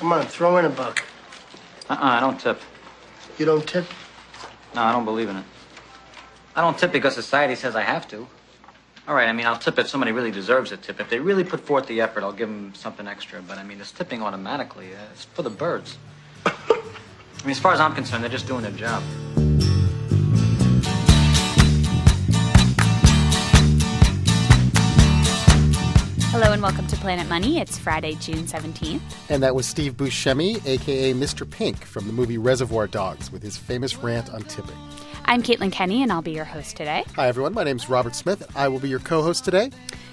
Come on, throw in a buck. Uh-uh, I don't tip. You don't tip? No, I don't believe in it. I don't tip because society says I have to. All right, I mean, I'll tip if somebody really deserves a tip. If they really put forth the effort, I'll give them something extra. But I mean, it's tipping automatically. Uh, it's for the birds. I mean, as far as I'm concerned, they're just doing their job. Hello and welcome to Planet Money. It's Friday, June 17th. And that was Steve Buscemi, aka Mr. Pink, from the movie Reservoir Dogs, with his famous rant on tipping. I'm Caitlin Kenney, and I'll be your host today. Hi, everyone. My name's Robert Smith. And I will be your co host today.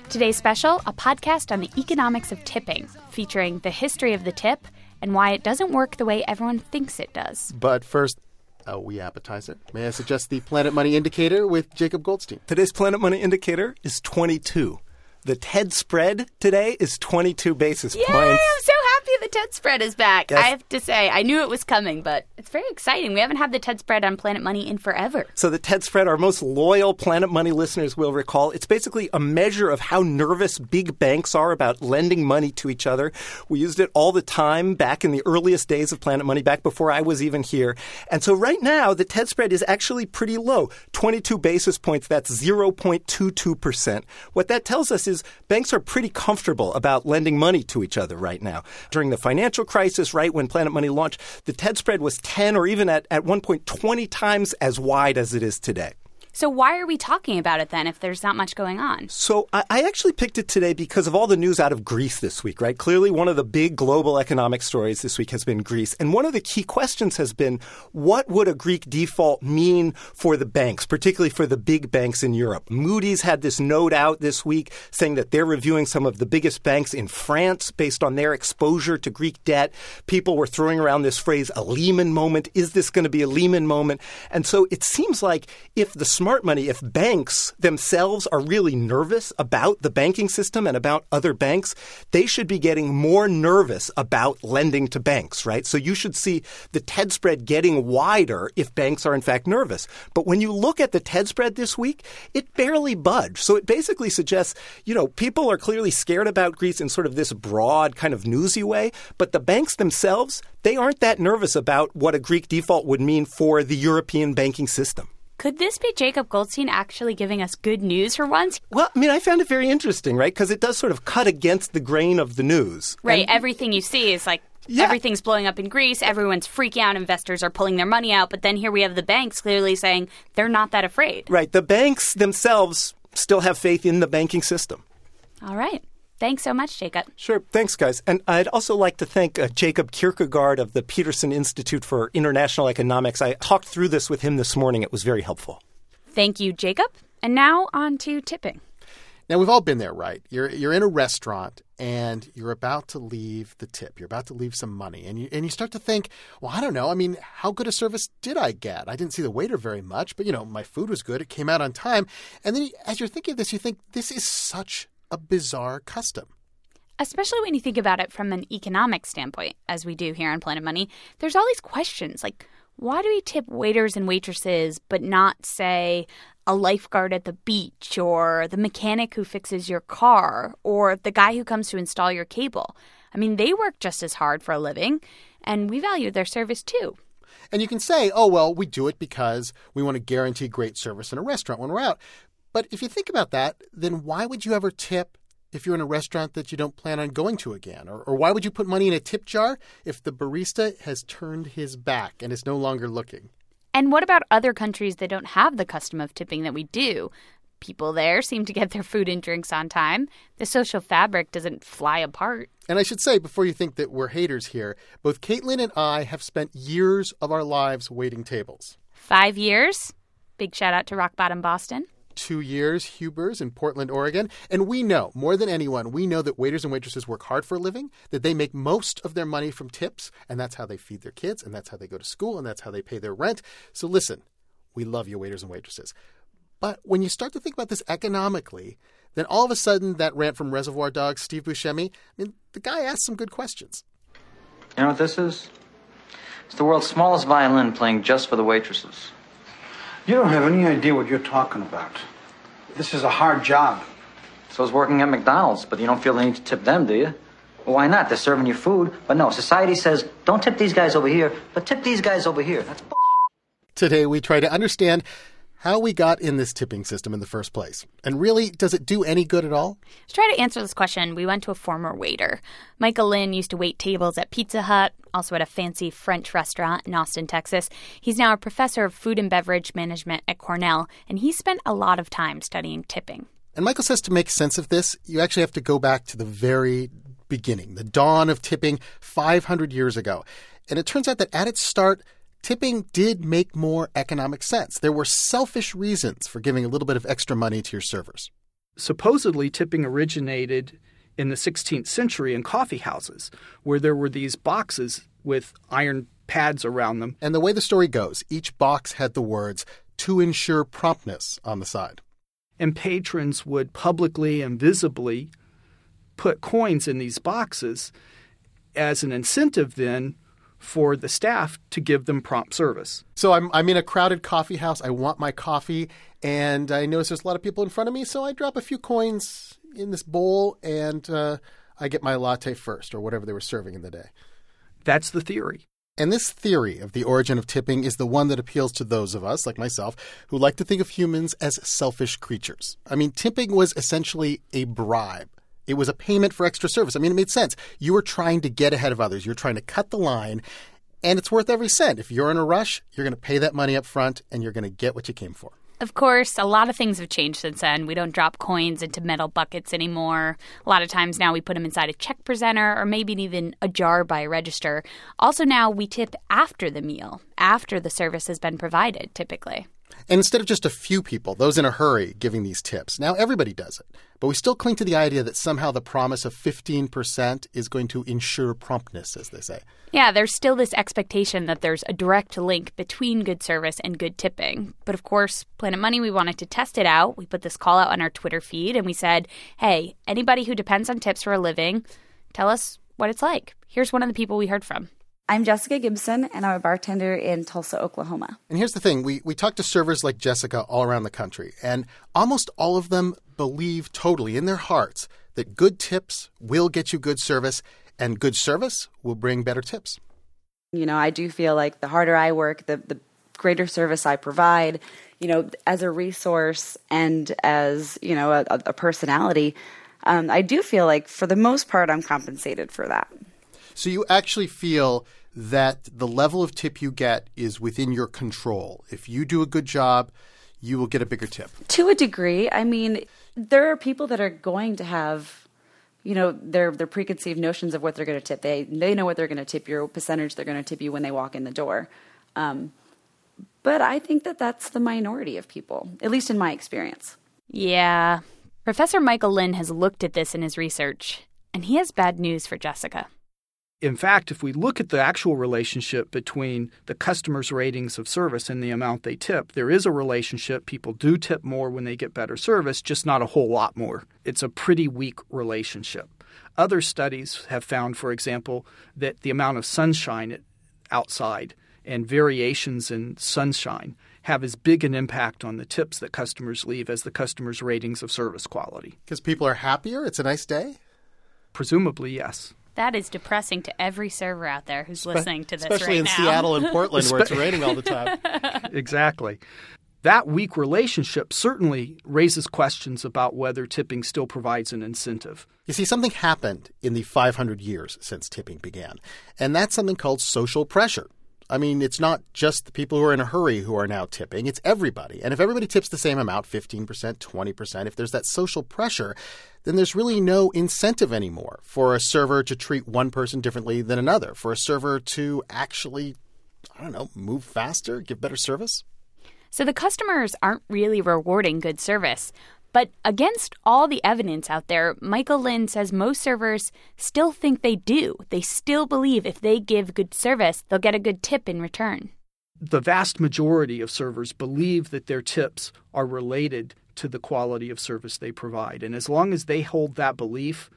Today's special a podcast on the economics of tipping, featuring the history of the tip and why it doesn't work the way everyone thinks it does. But first, a wee appetizer. May I suggest the Planet Money Indicator with Jacob Goldstein? Today's Planet Money Indicator is 22. The TED spread today is 22 basis Yay! points. I'm happy the TED spread is back. Yes. I have to say, I knew it was coming, but it's very exciting. We haven't had the TED spread on Planet Money in forever. So the TED spread, our most loyal Planet Money listeners will recall, it's basically a measure of how nervous big banks are about lending money to each other. We used it all the time back in the earliest days of Planet Money, back before I was even here. And so right now, the TED spread is actually pretty low. 22 basis points, that's 0.22%. What that tells us is banks are pretty comfortable about lending money to each other right now. During the financial crisis, right when Planet Money launched, the TED spread was 10 or even at, at one point 20 times as wide as it is today. So, why are we talking about it then if there's not much going on? So I, I actually picked it today because of all the news out of Greece this week, right? Clearly, one of the big global economic stories this week has been Greece. And one of the key questions has been what would a Greek default mean for the banks, particularly for the big banks in Europe? Moody's had this note out this week saying that they're reviewing some of the biggest banks in France based on their exposure to Greek debt. People were throwing around this phrase, a Lehman moment. Is this going to be a Lehman moment? And so it seems like if the smart money, if banks themselves are really nervous about the banking system and about other banks, they should be getting more nervous about lending to banks, right? So you should see the TED spread getting wider if banks are in fact nervous. But when you look at the TED spread this week, it barely budged. So it basically suggests, you know, people are clearly scared about Greece in sort of this broad kind of newsy way, but the banks themselves, they aren't that nervous about what a Greek default would mean for the European banking system. Could this be Jacob Goldstein actually giving us good news for once? Well, I mean, I found it very interesting, right? Because it does sort of cut against the grain of the news. Right. And- Everything you see is like Yeah. everything's blowing up in Greece. Everyone's freaking out. Investors are pulling their money out. But then here we have the banks clearly saying they're not that afraid. right. The banks themselves still have faith in the banking system. All right. Thanks so much, Jacob. Sure. Thanks, guys. And I'd also like to thank uh, Jacob Kirkegaard of the Peterson Institute for International Economics. I talked through this with him this morning. It was very helpful. Thank you, Jacob. And now on to tipping. Now, we've all been there, right? You're, you're in a restaurant and you're about to leave the tip. You're about to leave some money. And you, and you start to think, well, I don't know. I mean, how good a service did I get? I didn't see the waiter very much, but, you know, my food was good. It came out on time. And then you, as you're thinking of this, you think, this is such a bizarre custom. Especially when you think about it from an economic standpoint, as we do here on Planet Money, there's all these questions like, why do we tip waiters and waitresses but not, say, a lifeguard at the beach or the mechanic who fixes your car or the guy who comes to install your cable? I mean, they work just as hard for a living, and we value their service too. And you can say, oh, well, we do it because we want to guarantee great service in a restaurant when we're out. But if you think about that, then why would you ever tip if you're in a restaurant that you don't plan on going to again? Or, or why would you put money in a tip jar if the barista has turned his back and is no longer looking? And what about other countries that don't have the custom of tipping that we do? People there seem to get their food and drinks on time. The social fabric doesn't fly apart. And I should say, before you think that we're haters here, both Caitlin and I have spent years of our lives waiting tables. Five years. Big shout out to Rock Bottom Boston. Two years, Huber's in Portland, Oregon. And we know, more than anyone, we know that waiters and waitresses work hard for a living, that they make most of their money from tips, and that's how they feed their kids, and that's how they go to school, and that's how they pay their rent. So listen, we love you, waiters and waitresses. But when you start to think about this economically, then all of a sudden that rant from Reservoir Dogs, Steve Buscemi, I mean, the guy asked some good questions. You know what this is? It's the world's smallest violin playing just for the waitresses. You don't have any idea what you're talking about. This is a hard job. So is working at McDonald's, but you don't feel the need to tip them, do you? Well, why not? They're serving you food. But no, society says, don't tip these guys over here, but tip these guys over here. That's bull- Today, we try to understand how we got in this tipping system in the first place. And really, does it do any good at all? To try to answer this question, we went to a former waiter. Michael Lynn used to wait tables at Pizza Hut, also at a fancy French restaurant in Austin, Texas. He's now a professor of food and beverage management at Cornell, and he spent a lot of time studying tipping. And Michael says to make sense of this, you actually have to go back to the very beginning, the dawn of tipping 500 years ago. And it turns out that at its start, tipping did make more economic sense. There were selfish reasons for giving a little bit of extra money to your servers. supposedly tipping originated in the 16th century in coffee houses, where there were these boxes with iron pads around them. And the way the story goes, each box had the words, to ensure promptness on the side. And patrons would publicly and visibly put coins in these boxes as an incentive then for the staff to give them prompt service. So I'm, I'm in a crowded coffee house. I want my coffee, and I notice there's a lot of people in front of me, so I drop a few coins in this bowl, and uh, I get my latte first, or whatever they were serving in the day. That's the theory. And this theory of the origin of tipping is the one that appeals to those of us, like myself, who like to think of humans as selfish creatures. I mean, tipping was essentially a bribe. It was a payment for extra service. I mean, it made sense. You were trying to get ahead of others. You're trying to cut the line, and it's worth every cent. If you're in a rush, you're going to pay that money up front, and you're going to get what you came for. Of course, a lot of things have changed since then. We don't drop coins into metal buckets anymore. A lot of times now we put them inside a check presenter or maybe even a jar by a register. Also, now we tip after the meal, after the service has been provided, typically. And instead of just a few people, those in a hurry, giving these tips, now everybody does it. But we still cling to the idea that somehow the promise of 15% is going to ensure promptness, as they say. Yeah, there's still this expectation that there's a direct link between good service and good tipping. But of course, Planet Money, we wanted to test it out. We put this call out on our Twitter feed and we said, hey, anybody who depends on tips for a living, tell us what it's like. Here's one of the people we heard from. I'm Jessica Gibson, and I'm a bartender in Tulsa, Oklahoma. And here's the thing we, we talk to servers like Jessica all around the country, and almost all of them believe totally in their hearts that good tips will get you good service, and good service will bring better tips. You know, I do feel like the harder I work, the, the greater service I provide, you know, as a resource and as, you know, a, a personality, um, I do feel like for the most part I'm compensated for that. So you actually feel that the level of tip you get is within your control. If you do a good job, you will get a bigger tip. To a degree, I mean, there are people that are going to have, you know, their their preconceived notions of what they're going to tip. They they know what they're going to tip your percentage they're going to tip you when they walk in the door. Um, but I think that that's the minority of people, at least in my experience. Yeah. Professor Michael Lynn has looked at this in his research, and he has bad news for Jessica. In fact, if we look at the actual relationship between the customer's ratings of service and the amount they tip, there is a relationship. People do tip more when they get better service, just not a whole lot more. It's a pretty weak relationship. Other studies have found, for example, that the amount of sunshine outside and variations in sunshine have as big an impact on the tips that customers leave as the customer's ratings of service quality. Because people are happier, it's a nice day. Presumably, yes. That is depressing to every server out there who's listening to this Especially right in now. Seattle and Portland where it's raining all the time. exactly. That weak relationship certainly raises questions about whether tipping still provides an incentive. You see, something happened in the 500 years since tipping began, and that's something called social pressure. I mean, it's not just the people who are in a hurry who are now tipping, it's everybody. And if everybody tips the same amount 15%, 20%, if there's that social pressure, then there's really no incentive anymore for a server to treat one person differently than another, for a server to actually, I don't know, move faster, give better service. So the customers aren't really rewarding good service. But against all the evidence out there, Michael Lynn says most servers still think they do. They still believe if they give good service, they'll get a good tip in return. The vast majority of servers believe that their tips are related to the quality of service they provide. And as long as they hold that belief,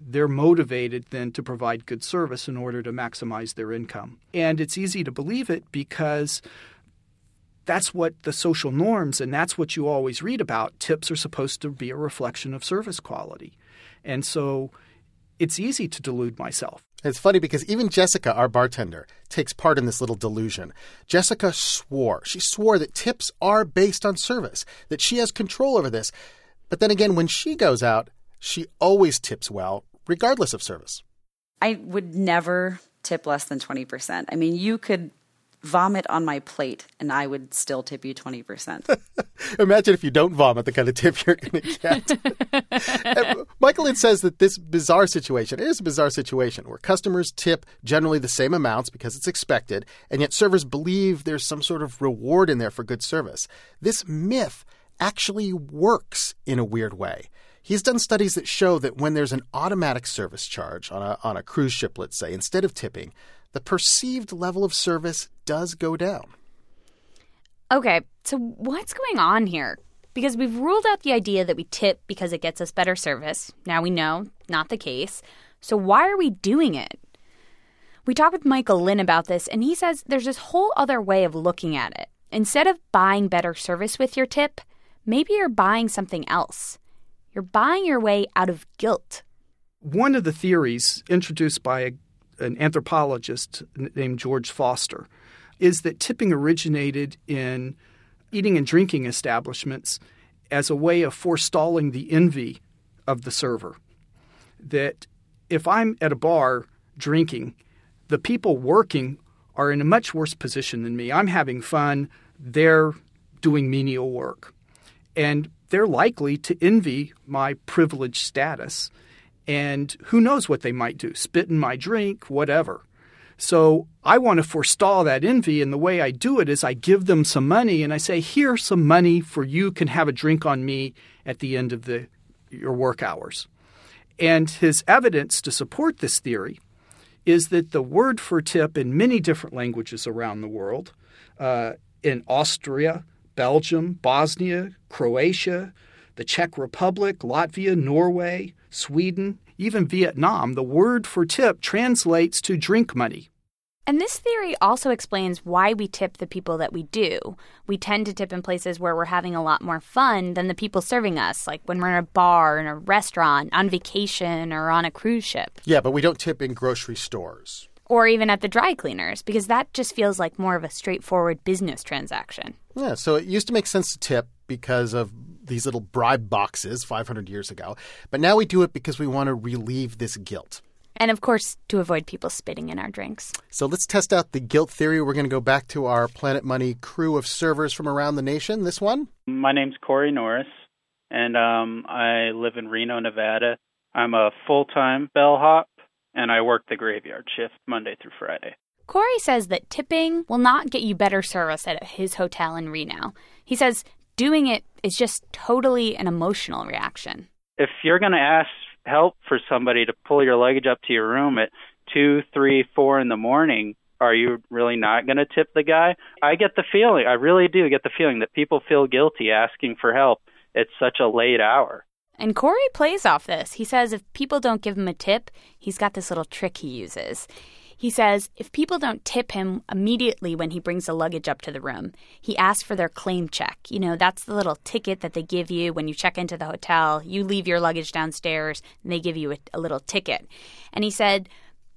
they're motivated then to provide good service in order to maximize their income. And it's easy to believe it because that's what the social norms and that's what you always read about. Tips are supposed to be a reflection of service quality. And so it's easy to delude myself. It's funny because even Jessica, our bartender, takes part in this little delusion. Jessica swore. She swore that tips are based on service, that she has control over this. But then again, when she goes out, she always tips well, regardless of service. I would never tip less than 20%. I mean, you could vomit on my plate and I would still tip you 20%. Imagine if you don't vomit the kind of tip you're going to get. Michael Lynn says that this bizarre situation it is a bizarre situation where customers tip generally the same amounts because it's expected, and yet servers believe there's some sort of reward in there for good service. This myth actually works in a weird way. He's done studies that show that when there's an automatic service charge on a, on a cruise ship, let's say, instead of tipping, the perceived level of service does go down. Okay, so what's going on here? Because we've ruled out the idea that we tip because it gets us better service. Now we know, not the case. So why are we doing it? We talked with Michael Lynn about this, and he says there's this whole other way of looking at it. Instead of buying better service with your tip, maybe you're buying something else. You're buying your way out of guilt. One of the theories introduced by a an anthropologist named George Foster, is that tipping originated in eating and drinking establishments as a way of forestalling the envy of the server. That if I'm at a bar drinking, the people working are in a much worse position than me. I'm having fun, they're doing menial work. And they're likely to envy my privileged status and who knows what they might do spit in my drink, whatever. So I want to forestall that envy, and the way I do it is I give them some money and I say, Here's some money for you can have a drink on me at the end of the, your work hours. And his evidence to support this theory is that the word for tip in many different languages around the world, uh, in Austria, Belgium, Bosnia, Croatia, the Czech Republic, Latvia, Norway, Sweden, even Vietnam, the word for tip translates to drink money. And this theory also explains why we tip the people that we do. We tend to tip in places where we're having a lot more fun than the people serving us, like when we're in a bar, in a restaurant, on vacation, or on a cruise ship. Yeah, but we don't tip in grocery stores. Or even at the dry cleaners, because that just feels like more of a straightforward business transaction. Yeah, so it used to make sense to tip because of these little bribe boxes 500 years ago. But now we do it because we want to relieve this guilt. And of course, to avoid people spitting in our drinks. So let's test out the guilt theory. We're going to go back to our Planet Money crew of servers from around the nation. This one? My name's Corey Norris, and um, I live in Reno, Nevada. I'm a full time bellhop, and I work the graveyard shift Monday through Friday. Corey says that tipping will not get you better service at his hotel in Reno. He says doing it is just totally an emotional reaction. If you're going to ask help for somebody to pull your luggage up to your room at two, three, four in the morning, are you really not going to tip the guy? I get the feeling, I really do get the feeling that people feel guilty asking for help at such a late hour. And Corey plays off this. He says if people don't give him a tip, he's got this little trick he uses. He says if people don't tip him immediately when he brings the luggage up to the room, he asks for their claim check. You know, that's the little ticket that they give you when you check into the hotel. You leave your luggage downstairs and they give you a, a little ticket. And he said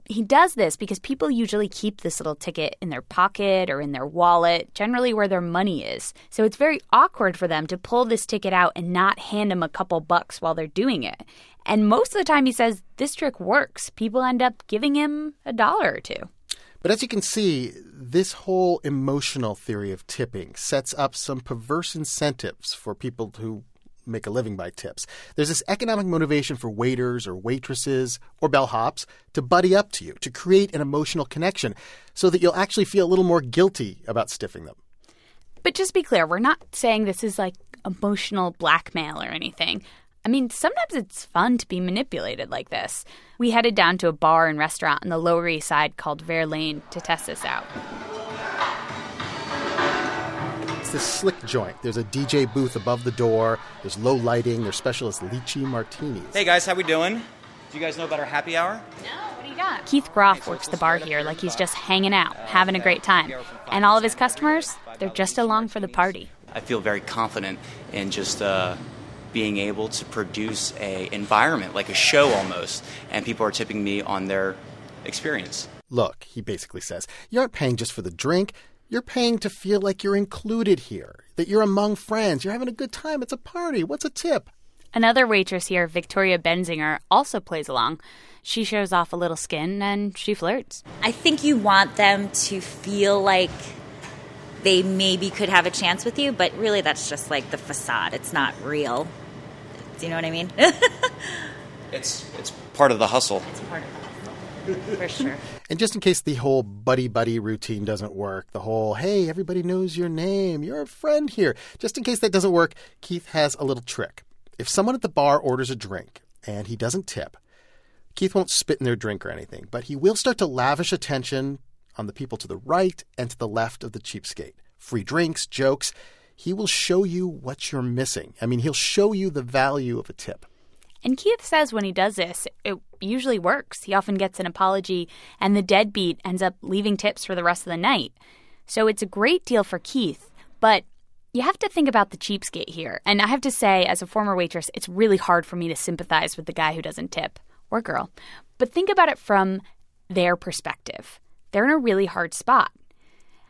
he does this because people usually keep this little ticket in their pocket or in their wallet, generally where their money is. So it's very awkward for them to pull this ticket out and not hand him a couple bucks while they're doing it. And most of the time, he says this trick works. People end up giving him a dollar or two. But as you can see, this whole emotional theory of tipping sets up some perverse incentives for people who make a living by tips. There's this economic motivation for waiters or waitresses or bellhops to buddy up to you, to create an emotional connection so that you'll actually feel a little more guilty about stiffing them. But just be clear, we're not saying this is like emotional blackmail or anything. I mean, sometimes it's fun to be manipulated like this. We headed down to a bar and restaurant on the Lower East Side called Verlaine to test this out. It's this slick joint. There's a DJ booth above the door. There's low lighting. There's specialist lychee martinis. Hey guys, how we doing? Do you guys know about our happy hour? No. What do you got? Keith Groff works the bar here like he's just hanging out, having a great time. And all of his customers, they're just along for the party. I feel very confident in just uh, being able to produce a environment like a show almost, and people are tipping me on their experience. Look, he basically says, you aren't paying just for the drink. You're paying to feel like you're included here, that you're among friends, you're having a good time. It's a party. What's a tip? Another waitress here, Victoria Benzinger, also plays along. She shows off a little skin and she flirts. I think you want them to feel like they maybe could have a chance with you, but really that's just like the facade. It's not real. Do you know what I mean? it's it's part of the hustle. It's part of the hustle. For sure. And just in case the whole buddy buddy routine doesn't work, the whole, hey, everybody knows your name, you're a friend here, just in case that doesn't work, Keith has a little trick. If someone at the bar orders a drink and he doesn't tip, Keith won't spit in their drink or anything, but he will start to lavish attention on the people to the right and to the left of the cheapskate. Free drinks, jokes. He will show you what you're missing. I mean, he'll show you the value of a tip. And Keith says when he does this, it usually works. He often gets an apology, and the deadbeat ends up leaving tips for the rest of the night. So it's a great deal for Keith, but you have to think about the cheapskate here. And I have to say, as a former waitress, it's really hard for me to sympathize with the guy who doesn't tip or girl. But think about it from their perspective. They're in a really hard spot.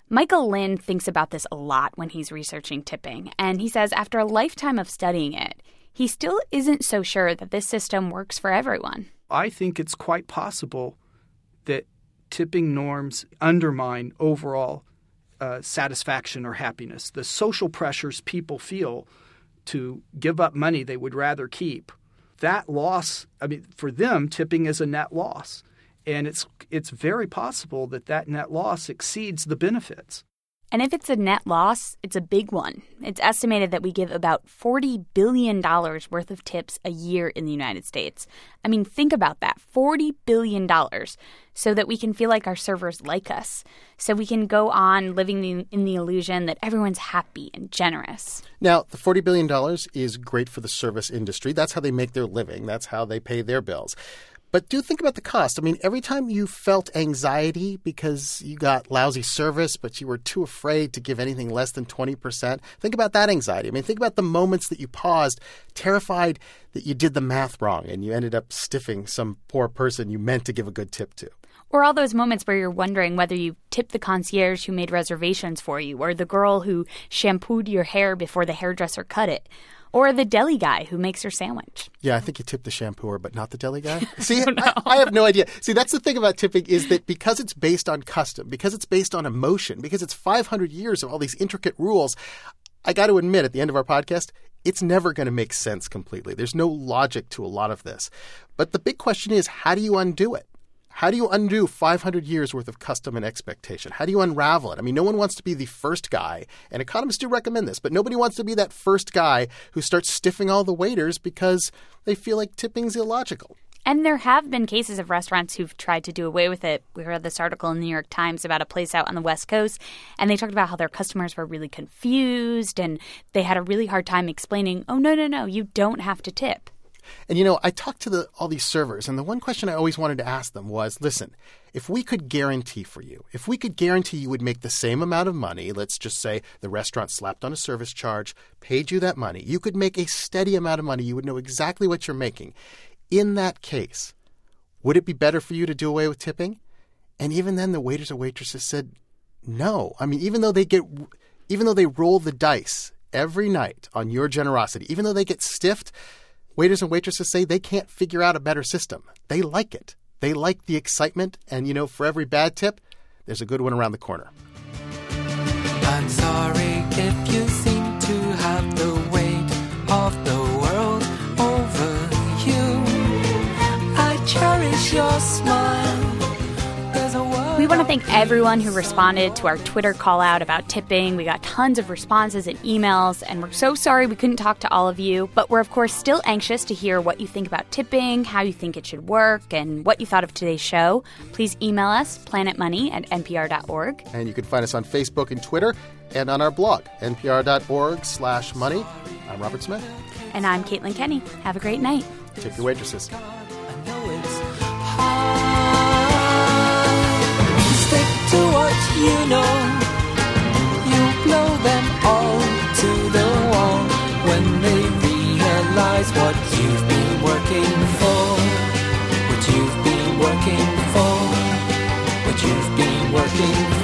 Michael Lynn thinks about this a lot when he's researching tipping, and he says after a lifetime of studying it, he still isn't so sure that this system works for everyone. I think it's quite possible that tipping norms undermine overall uh, satisfaction or happiness. The social pressures people feel to give up money they would rather keep. That loss, I mean, for them, tipping is a net loss. And it's, it's very possible that that net loss exceeds the benefits. And if it's a net loss, it's a big one. It's estimated that we give about $40 billion worth of tips a year in the United States. I mean, think about that $40 billion so that we can feel like our servers like us, so we can go on living in the illusion that everyone's happy and generous. Now, the $40 billion is great for the service industry. That's how they make their living, that's how they pay their bills. But do think about the cost. I mean, every time you felt anxiety because you got lousy service, but you were too afraid to give anything less than 20%, think about that anxiety. I mean, think about the moments that you paused, terrified that you did the math wrong and you ended up stiffing some poor person you meant to give a good tip to. Or all those moments where you're wondering whether you tipped the concierge who made reservations for you, or the girl who shampooed your hair before the hairdresser cut it or the deli guy who makes your sandwich. Yeah, I think you tipped the shampooer, but not the deli guy. See, oh, I, I, have no idea. See, that's the thing about tipping is that because it's based on custom, because it's based on emotion, because it's 500 years of all these intricate rules, I got to admit at the end of our podcast, it's never going to make sense completely. There's no logic to a lot of this. But the big question is, how do you undo it? How do you undo 500 years worth of custom and expectation? How do you unravel it? I mean, no one wants to be the first guy, and economists do recommend this, but nobody wants to be that first guy who starts stiffing all the waiters because they feel like tipping's illogical. And there have been cases of restaurants who've tried to do away with it. We read this article in the New York Times about a place out on the West Coast, and they talked about how their customers were really confused and they had a really hard time explaining, oh, no, no, no, you don't have to tip. And you know, I talked to the, all these servers, and the one question I always wanted to ask them was listen, if we could guarantee for you, if we could guarantee you would make the same amount of money, let's just say the restaurant slapped on a service charge, paid you that money, you could make a steady amount of money, you would know exactly what you're making. In that case, would it be better for you to do away with tipping? And even then, the waiters and waitresses said no. I mean, even though they get, even though they roll the dice every night on your generosity, even though they get stiffed, Waiters and waitresses say they can't figure out a better system. They like it. They like the excitement, and you know, for every bad tip, there's a good one around the corner. I'm sorry if you seem to have the weight of the world over you. I cherish your smile. Thank everyone who responded to our Twitter call out about tipping. We got tons of responses and emails, and we're so sorry we couldn't talk to all of you. But we're, of course, still anxious to hear what you think about tipping, how you think it should work, and what you thought of today's show. Please email us, planetmoney at npr.org. And you can find us on Facebook and Twitter and on our blog, npr.org slash money. I'm Robert Smith. And I'm Caitlin Kenney. Have a great night. Tip your waitresses. you know you blow them all to the wall when they realize what you've been working for, what you've been working for, what you've been working for.